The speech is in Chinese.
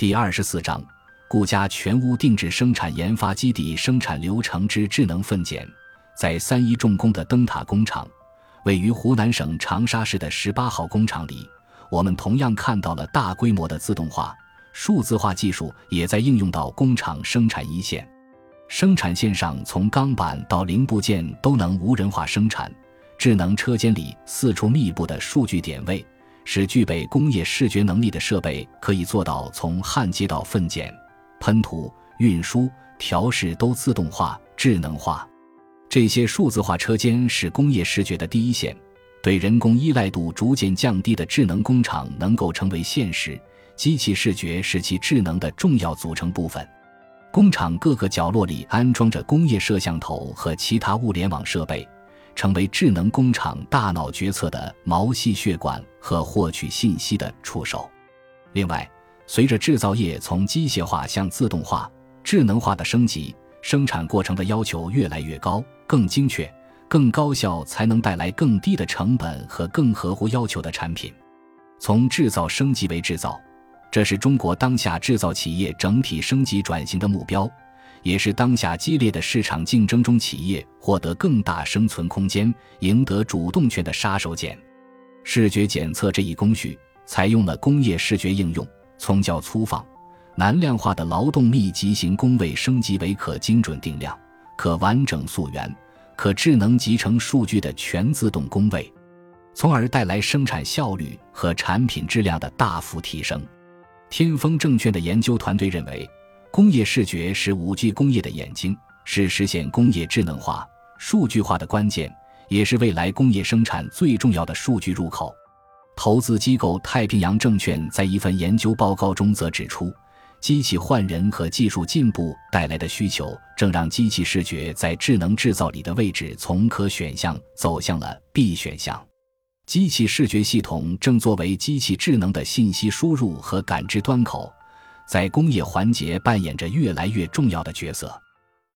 第二十四章，顾家全屋定制生产研发基地生产流程之智能分拣。在三一重工的灯塔工厂，位于湖南省长沙市的十八号工厂里，我们同样看到了大规模的自动化、数字化技术也在应用到工厂生产一线。生产线上从钢板到零部件都能无人化生产。智能车间里四处密布的数据点位，使具备工业视觉能力的设备可以做到从焊接到分拣、喷涂、运输、调试都自动化、智能化。这些数字化车间是工业视觉的第一线，对人工依赖度逐渐降低的智能工厂能够成为现实。机器视觉是其智能的重要组成部分。工厂各个角落里安装着工业摄像头和其他物联网设备。成为智能工厂大脑决策的毛细血管和获取信息的触手。另外，随着制造业从机械化向自动化、智能化的升级，生产过程的要求越来越高，更精确、更高效，才能带来更低的成本和更合乎要求的产品。从制造升级为制造，这是中国当下制造企业整体升级转型的目标。也是当下激烈的市场竞争中，企业获得更大生存空间、赢得主动权的杀手锏。视觉检测这一工序采用了工业视觉应用，从较粗放、难量化的劳动密集型工位升级为可精准定量、可完整溯源、可智能集成数据的全自动工位，从而带来生产效率和产品质量的大幅提升。天风证券的研究团队认为。工业视觉是五 G 工业的眼睛，是实现工业智能化、数据化的关键，也是未来工业生产最重要的数据入口。投资机构太平洋证券在一份研究报告中则指出，机器换人和技术进步带来的需求，正让机器视觉在智能制造里的位置从可选项走向了必选项。机器视觉系统正作为机器智能的信息输入和感知端口。在工业环节扮演着越来越重要的角色。